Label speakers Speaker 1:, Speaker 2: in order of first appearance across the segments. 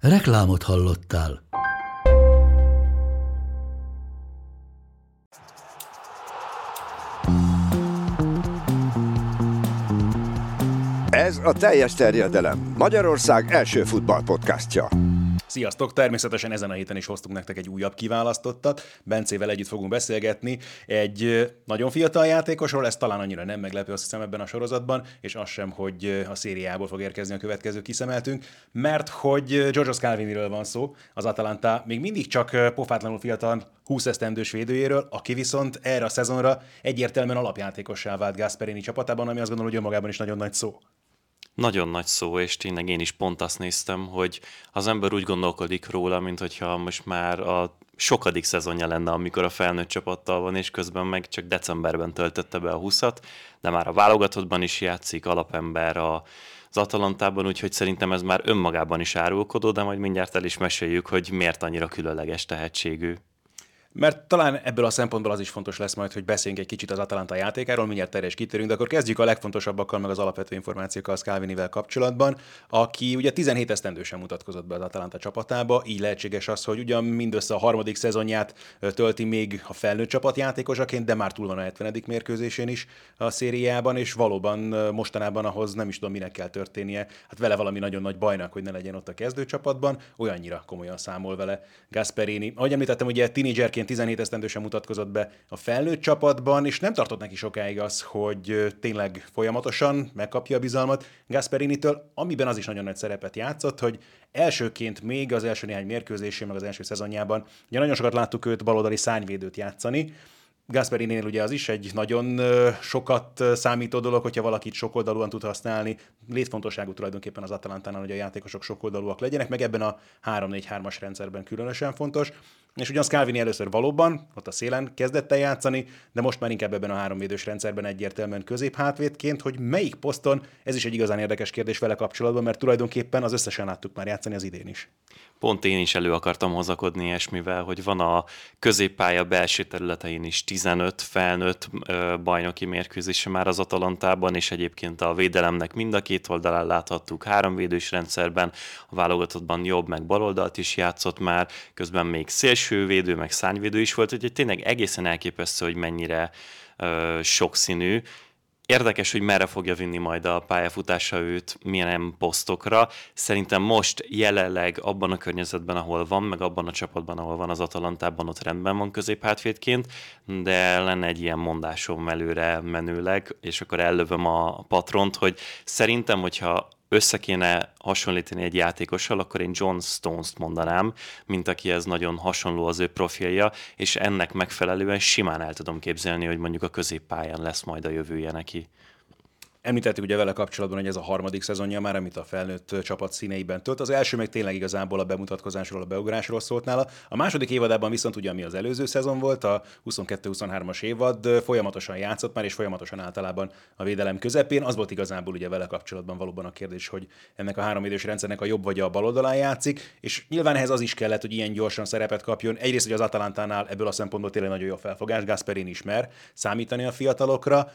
Speaker 1: Reklámot hallottál.
Speaker 2: Ez a teljes terjedelem. Magyarország első futballpodcastja.
Speaker 3: Sziasztok! Természetesen ezen a héten is hoztunk nektek egy újabb kiválasztottat. Bencével együtt fogunk beszélgetni egy nagyon fiatal játékosról, ez talán annyira nem meglepő, azt hiszem ebben a sorozatban, és az sem, hogy a szériából fog érkezni a következő kiszemeltünk, mert hogy George Calviniről van szó, az Atalanta még mindig csak pofátlanul fiatal 20 esztendős védőjéről, aki viszont erre a szezonra egyértelműen alapjátékossá vált Gasperini csapatában, ami azt gondolom, hogy önmagában is nagyon nagy szó.
Speaker 4: Nagyon nagy szó, és tényleg én is pont azt néztem, hogy az ember úgy gondolkodik róla, mint hogyha most már a sokadik szezonja lenne, amikor a felnőtt csapattal van, és közben meg csak decemberben töltötte be a 20 de már a válogatottban is játszik, alapember a, az Atalantában, úgyhogy szerintem ez már önmagában is árulkodó, de majd mindjárt el is meséljük, hogy miért annyira különleges tehetségű.
Speaker 3: Mert talán ebből a szempontból az is fontos lesz majd, hogy beszéljünk egy kicsit az Atalanta játékáról, mindjárt terjes kitérünk, de akkor kezdjük a legfontosabbakkal, meg az alapvető információkkal az Calvinivel kapcsolatban, aki ugye 17 esztendősen mutatkozott be az Atalanta csapatába, így lehetséges az, hogy ugyan mindössze a harmadik szezonját tölti még a felnőtt csapat játékosaként, de már túl van a 70. mérkőzésén is a szériában, és valóban mostanában ahhoz nem is tudom, minek kell történnie. Hát vele valami nagyon nagy bajnak, hogy ne legyen ott a kezdőcsapatban, olyannyira komolyan számol vele Gasperini. Ahogy említettem, ugye tínédzserként 17 esztendősen mutatkozott be a felnőtt csapatban, és nem tartott neki sokáig az, hogy tényleg folyamatosan megkapja a bizalmat Gasperini-től, amiben az is nagyon nagy szerepet játszott, hogy elsőként még az első néhány mérkőzésén, meg az első szezonjában, ugye nagyon sokat láttuk őt baloldali szányvédőt játszani, Gasperinél ugye az is egy nagyon sokat számító dolog, hogyha valakit sokoldalúan tud használni. Létfontosságú tulajdonképpen az Atalantánál, hogy a játékosok sokoldalúak legyenek, meg ebben a 3-4-3-as rendszerben különösen fontos. És ugyan Scalvini először valóban ott a szélen kezdett el játszani, de most már inkább ebben a háromvédős rendszerben egyértelműen középhátvédként, hogy melyik poszton, ez is egy igazán érdekes kérdés vele kapcsolatban, mert tulajdonképpen az összesen láttuk már játszani az idén is.
Speaker 4: Pont én is elő akartam hozakodni ilyesmivel, hogy van a középpálya belső területein is 15 felnőtt bajnoki mérkőzése már az Atalantában, és egyébként a védelemnek mind a két oldalán láthattuk háromvédős rendszerben, a válogatottban jobb meg baloldalt is játszott már, közben még szélsővédő, meg szányvédő is volt, úgyhogy tényleg egészen elképesztő, hogy mennyire ö, sokszínű, Érdekes, hogy merre fogja vinni majd a pályafutása őt, milyen posztokra. Szerintem most jelenleg abban a környezetben, ahol van, meg abban a csapatban, ahol van az Atalantában, ott rendben van középhátvédként, de lenne egy ilyen mondásom előre menőleg, és akkor ellövöm a patront, hogy szerintem, hogyha össze kéne hasonlítani egy játékossal, akkor én John Stones-t mondanám, mint aki ez nagyon hasonló az ő profilja, és ennek megfelelően simán el tudom képzelni, hogy mondjuk a középpályán lesz majd a jövője neki.
Speaker 3: Említettük ugye vele kapcsolatban, hogy ez a harmadik szezonja már, amit a felnőtt csapat színeiben tölt. Az első meg tényleg igazából a bemutatkozásról, a beugrásról szólt nála. A második évadában viszont ugye, ami az előző szezon volt, a 22-23-as évad, folyamatosan játszott már, és folyamatosan általában a védelem közepén. Az volt igazából ugye vele kapcsolatban valóban a kérdés, hogy ennek a három idős rendszernek a jobb vagy a bal oldalán játszik, és nyilván ehhez az is kellett, hogy ilyen gyorsan szerepet kapjon. Egyrészt, hogy az Atalantánál ebből a szempontból tényleg nagyon jó felfogás, Gasperin ismer számítani a fiatalokra,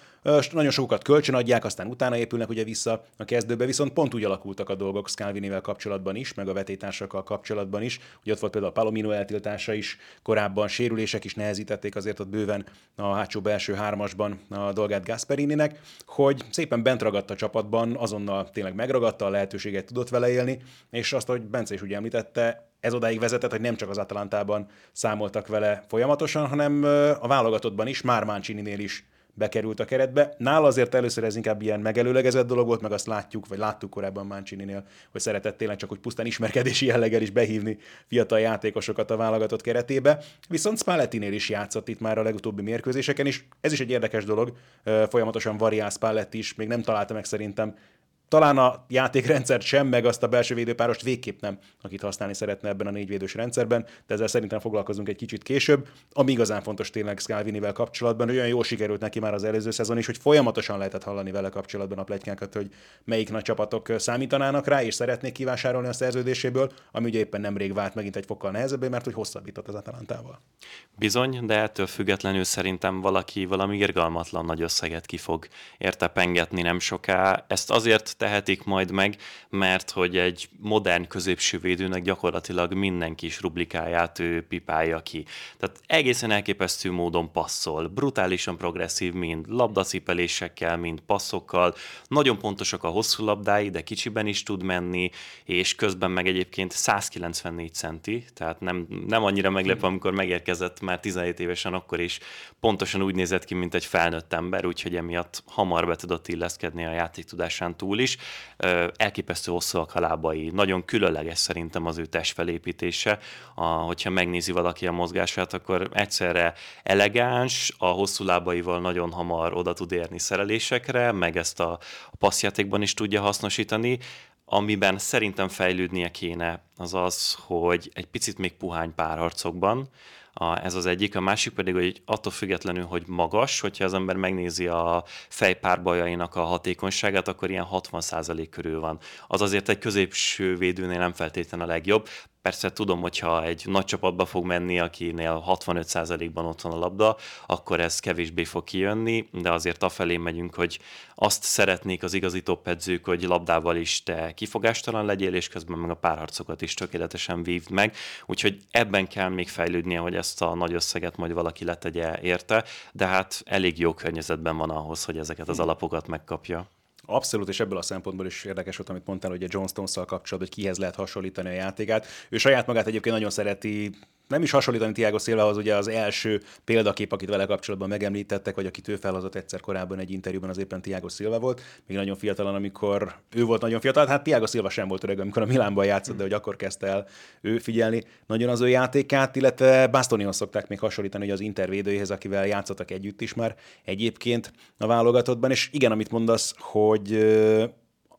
Speaker 3: nagyon sokat kölcsönadják, aztán utána épülnek ugye vissza a kezdőbe, viszont pont úgy alakultak a dolgok Scalvinivel kapcsolatban is, meg a vetétársakkal kapcsolatban is. Ugye ott volt például a Palomino eltiltása is, korábban sérülések is nehezítették azért ott bőven a hátsó belső hármasban a dolgát Gasperininek, hogy szépen bent ragadt a csapatban, azonnal tényleg megragadta, a lehetőséget tudott vele élni, és azt, hogy Bence is ugye említette, ez odáig vezetett, hogy nem csak az Atalantában számoltak vele folyamatosan, hanem a válogatottban is, már Mancininél is bekerült a keretbe. Nála azért először ez inkább ilyen megelőlegezett dolog volt, meg azt látjuk, vagy láttuk korábban Mancini-nél, hogy szeretett tényleg csak úgy pusztán ismerkedési jelleggel is behívni fiatal játékosokat a válogatott keretébe. Viszont Spallettinél is játszott itt már a legutóbbi mérkőzéseken, és ez is egy érdekes dolog, folyamatosan variál Spalletti is, még nem találta meg szerintem talán a játékrendszert sem, meg azt a belső védőpárost végképp nem, akit használni szeretne ebben a négyvédős rendszerben, de ezzel szerintem foglalkozunk egy kicsit később. Ami igazán fontos tényleg Scalvinivel kapcsolatban, hogy olyan jól sikerült neki már az előző szezon is, hogy folyamatosan lehetett hallani vele kapcsolatban a pletykákat, hogy melyik nagy csapatok számítanának rá, és szeretnék kivásárolni a szerződéséből, ami ugye éppen nemrég vált megint egy fokkal nehezebbé, mert hogy hosszabbított az Atalantával.
Speaker 4: Bizony, de ettől függetlenül szerintem valaki valami irgalmatlan nagy összeget ki fog érte pengetni nem soká. Ezt azért tehetik majd meg, mert hogy egy modern középső védőnek gyakorlatilag minden kis rublikáját ő pipálja ki. Tehát egészen elképesztő módon passzol, brutálisan progresszív, mind labdacipelésekkel, mind passzokkal, nagyon pontosak a hosszú labdái, de kicsiben is tud menni, és közben meg egyébként 194 centi, tehát nem, nem annyira meglepő, amikor megérkezett már 17 évesen, akkor is pontosan úgy nézett ki, mint egy felnőtt ember, úgyhogy emiatt hamar be tudott illeszkedni a játék tudásán túl is. Elképesztő hosszúak a lábai, nagyon különleges szerintem az ő testfelépítése. A, hogyha megnézi valaki a mozgását, akkor egyszerre elegáns, a hosszú lábaival nagyon hamar oda tud érni szerelésekre, meg ezt a passzjátékban is tudja hasznosítani, amiben szerintem fejlődnie kéne, az az, hogy egy picit még puhány párharcokban, a, ez az egyik. A másik pedig, hogy attól függetlenül, hogy magas, hogyha az ember megnézi a fejpárbajainak a hatékonyságát, akkor ilyen 60% körül van. Az azért egy középső védőnél nem feltétlenül a legjobb. Persze tudom, hogyha egy nagy csapatba fog menni, akinél 65%-ban ott van a labda, akkor ez kevésbé fog kijönni, de azért afelé megyünk, hogy azt szeretnék az igazi toppedzők, hogy labdával is te kifogástalan legyél, és közben meg a párharcokat is tökéletesen vívd meg. Úgyhogy ebben kell még fejlődnie, hogy ezt a nagy összeget majd valaki letegye érte, de hát elég jó környezetben van ahhoz, hogy ezeket az alapokat megkapja.
Speaker 3: Abszolút, és ebből a szempontból is érdekes volt, amit mondtál, hogy a John Stones-szal kapcsolatban, hogy kihez lehet hasonlítani a játékát. Ő saját magát egyébként nagyon szereti nem is hasonlítani Tiago Silvahoz, ugye az első példakép, akit vele kapcsolatban megemlítettek, vagy akit ő felhozott egyszer korábban egy interjúban, az éppen Tiago Silva volt, még nagyon fiatalan, amikor ő volt nagyon fiatal, hát Tiago Silva sem volt öreg, amikor a Milánban játszott, de hogy akkor kezdte el ő figyelni nagyon az ő játékát, illetve Bastonion szokták még hasonlítani, hogy az intervédőjéhez, akivel játszottak együtt is már egyébként a válogatottban, és igen, amit mondasz, hogy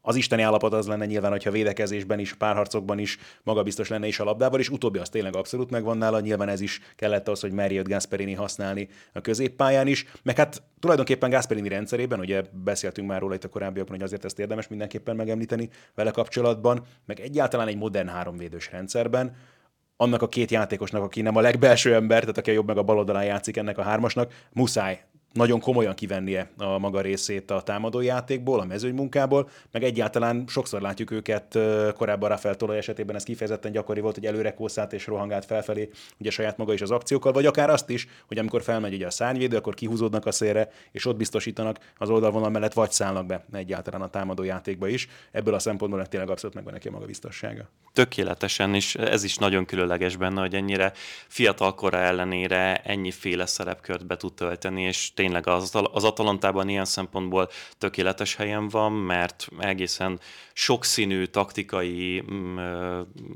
Speaker 3: az isteni állapot az lenne nyilván, hogyha védekezésben is, párharcokban is magabiztos lenne is a labdával, és utóbbi az tényleg abszolút megvan nála, nyilván ez is kellett az, hogy merje Gasperini használni a középpályán is, meg hát tulajdonképpen Gasperini rendszerében, ugye beszéltünk már róla itt a korábbiakban, hogy azért ezt érdemes mindenképpen megemlíteni vele kapcsolatban, meg egyáltalán egy modern háromvédős rendszerben, annak a két játékosnak, aki nem a legbelső ember, tehát aki a jobb meg a bal oldalán játszik ennek a hármasnak, muszáj nagyon komolyan kivennie a maga részét a támadójátékból, a mezőnymunkából, meg egyáltalán sokszor látjuk őket, korábban Rafael Tolaj esetében ez kifejezetten gyakori volt, hogy előre kószált és rohangált felfelé, ugye saját maga is az akciókkal, vagy akár azt is, hogy amikor felmegy ugye a szárnyvédő, akkor kihúzódnak a szélre, és ott biztosítanak az oldalvonal mellett, vagy szállnak be egyáltalán a támadójátékba is. Ebből a szempontból tényleg abszolút megvan neki a maga biztossága.
Speaker 4: Tökéletesen, és ez is nagyon különleges benne, hogy ennyire fiatal kora ellenére ennyiféle szerepkört be tud tölteni, és tényleg az, az Atalantában ilyen szempontból tökéletes helyen van, mert egészen sokszínű taktikai mm,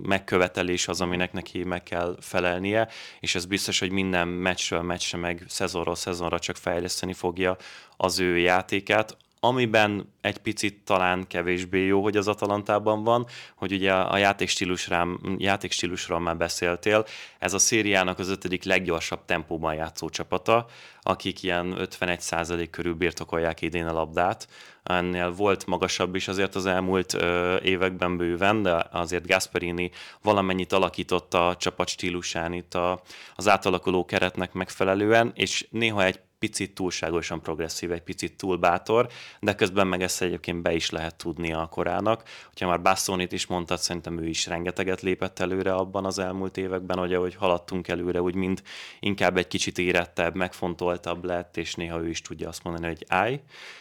Speaker 4: megkövetelés az, aminek neki meg kell felelnie, és ez biztos, hogy minden meccsről meccsre, meg szezonról szezonra csak fejleszteni fogja az ő játékát, amiben egy picit talán kevésbé jó, hogy az Atalantában van, hogy ugye a játékstílusra, játékstílusról már beszéltél, ez a szériának az ötödik leggyorsabb tempóban játszó csapata, akik ilyen 51% körül birtokolják idén a labdát. Ennél volt magasabb is azért az elmúlt ö, években bőven, de azért Gasperini valamennyit alakította a csapat stílusán itt a, az átalakuló keretnek megfelelően, és néha egy picit túlságosan progresszív, egy picit túl bátor, de közben meg ezt egyébként be is lehet tudni a korának. Hogyha már Bassonit is mondtad, szerintem ő is rengeteget lépett előre abban az elmúlt években, hogy ahogy haladtunk előre, úgy mind inkább egy kicsit érettebb, megfontoltabb lett, és néha ő is tudja azt mondani, hogy állj,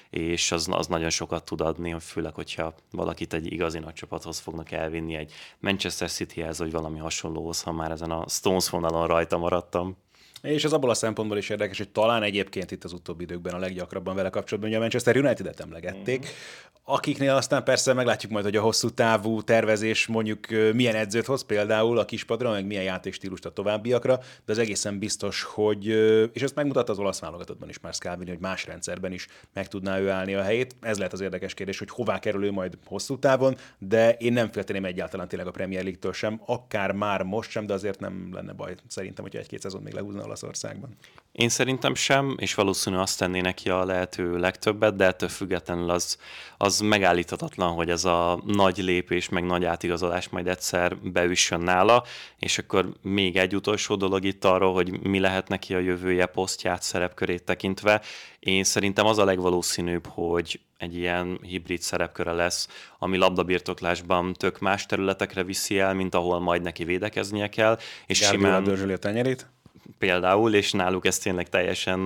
Speaker 4: és az, az nagyon sokat tud adni, főleg, hogyha valakit egy igazi nagy csapathoz fognak elvinni, egy Manchester Cityhez, vagy valami hasonlóhoz, ha már ezen a Stones vonalon rajta maradtam.
Speaker 3: És ez abból a szempontból is érdekes, hogy talán egyébként itt az utóbbi időkben a leggyakrabban vele kapcsolatban, hogy a Manchester United-et emlegették, mm-hmm akiknél aztán persze meglátjuk majd, hogy a hosszú távú tervezés mondjuk milyen edzőt hoz például a kispadra, meg milyen játékstílust a továbbiakra, de az egészen biztos, hogy, és ezt megmutatta az olasz válogatottban is már Scalvini, hogy más rendszerben is meg tudná ő állni a helyét. Ez lehet az érdekes kérdés, hogy hová kerül ő majd hosszú távon, de én nem félteném egyáltalán tényleg a Premier League-től sem, akár már most sem, de azért nem lenne baj szerintem, hogy egy-két szezon még lehúzna Olaszországban.
Speaker 4: Én szerintem sem, és valószínű azt tenné neki a lehető legtöbbet, de ettől függetlenül az, az megállíthatatlan, hogy ez a nagy lépés, meg nagy átigazolás majd egyszer beüssön nála, és akkor még egy utolsó dolog itt arról, hogy mi lehet neki a jövője posztját, szerepkörét tekintve. Én szerintem az a legvalószínűbb, hogy egy ilyen hibrid szerepköre lesz, ami labdabirtoklásban tök más területekre viszi el, mint ahol majd neki védekeznie kell.
Speaker 3: És Gárdiola simán... dörzsöli a tenyerét?
Speaker 4: Például, és náluk ez tényleg teljesen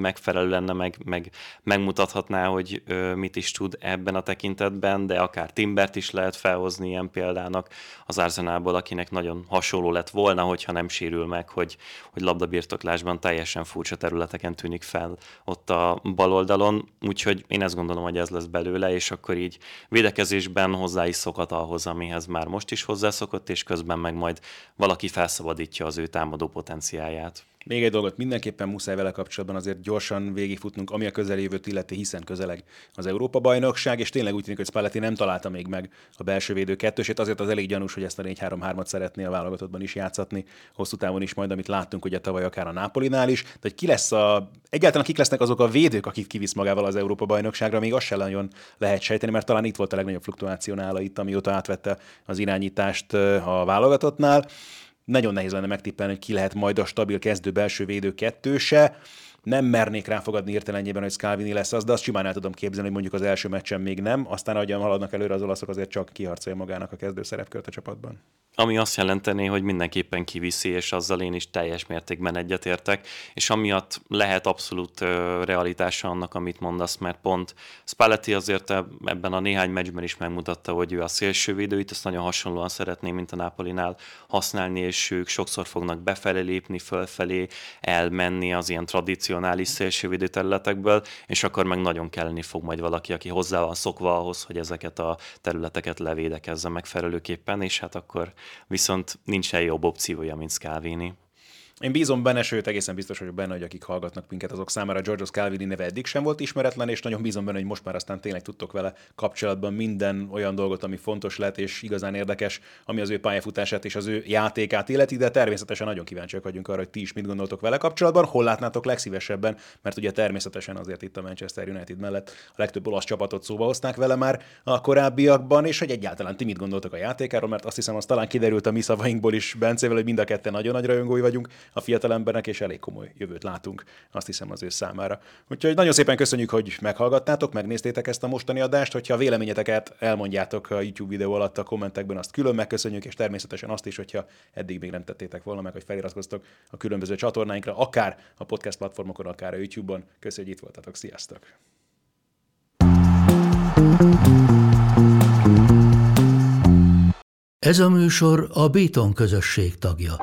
Speaker 4: megfelelő lenne, meg, meg megmutathatná, hogy ö, mit is tud ebben a tekintetben, de akár Timbert is lehet felhozni ilyen példának az Arsenalból, akinek nagyon hasonló lett volna, hogyha nem sérül meg, hogy, hogy labdabirtoklásban teljesen furcsa területeken tűnik fel ott a bal oldalon, úgyhogy én ezt gondolom, hogy ez lesz belőle, és akkor így védekezésben hozzá is szokhat ahhoz, amihez már most is hozzászokott, és közben meg majd valaki felszabadítja az ő támadó potenciáját pályát.
Speaker 3: Még egy dolgot mindenképpen muszáj vele kapcsolatban azért gyorsan végigfutnunk, ami a közeljövőt illeti, hiszen közeleg az Európa-bajnokság, és tényleg úgy tűnik, hogy Spalletti nem találta még meg a belső védő kettősét, azért az elég gyanús, hogy ezt a 4-3-3-at szeretné a válogatottban is játszatni, hosszú távon is majd, amit láttunk ugye tavaly akár a Nápolinál is, de hogy ki lesz a, egyáltalán kik lesznek azok a védők, akik kivisz magával az Európa-bajnokságra, még azt sem nagyon lehet sejteni, mert talán itt volt a legnagyobb fluktuáció nála itt, amióta átvette az irányítást a válogatottnál nagyon nehéz lenne megtippelni, hogy ki lehet majd a stabil kezdő belső védő kettőse. Nem mernék ráfogadni hirtelenjében, hogy Scalvini lesz az, de azt simán el tudom képzelni, hogy mondjuk az első meccsen még nem, aztán ahogyan haladnak előre az olaszok, azért csak kiharcolja magának a kezdő szerepkört a csapatban.
Speaker 4: Ami azt jelenteni, hogy mindenképpen kiviszi, és azzal én is teljes mértékben egyetértek, és amiatt lehet abszolút realitása annak, amit mondasz, mert pont Spalletti azért ebben a néhány meccsben is megmutatta, hogy ő a szélsővédő, itt ezt nagyon hasonlóan szeretné, mint a Napolinál használni, és ők sokszor fognak befelé lépni, fölfelé, elmenni az ilyen tradicionális szélsővédő területekből, és akkor meg nagyon kelleni fog majd valaki, aki hozzá van szokva ahhoz, hogy ezeket a területeket levédekezze megfelelőképpen, és hát akkor viszont nincsen jobb opciója, mint Scalvini.
Speaker 3: Én bízom benne, sőt egészen biztos vagyok benne, hogy akik hallgatnak minket, azok számára George Calvini neve eddig sem volt ismeretlen, és nagyon bízom benne, hogy most már aztán tényleg tudtok vele kapcsolatban minden olyan dolgot, ami fontos lett és igazán érdekes, ami az ő pályafutását és az ő játékát illeti, de természetesen nagyon kíváncsiak vagyunk arra, hogy ti is mit gondoltok vele kapcsolatban, hol látnátok legszívesebben, mert ugye természetesen azért itt a Manchester United mellett a legtöbb olasz csapatot szóba hozták vele már a korábbiakban, és hogy egyáltalán ti mit gondoltok a játékáról, mert azt hiszem, az talán kiderült a mi szavainkból is Bencével, hogy mind a ketten nagyon nagy rajongói vagyunk a fiatal embernek, és elég komoly jövőt látunk, azt hiszem az ő számára. Úgyhogy nagyon szépen köszönjük, hogy meghallgattátok, megnéztétek ezt a mostani adást, hogyha a véleményeteket elmondjátok a YouTube videó alatt a kommentekben, azt külön megköszönjük, és természetesen azt is, hogyha eddig még nem tettétek volna meg, hogy feliratkoztok a különböző csatornáinkra, akár a podcast platformokon, akár a YouTube-on. Köszönjük, hogy itt voltatok, sziasztok!
Speaker 1: Ez a műsor a Béton közösség tagja.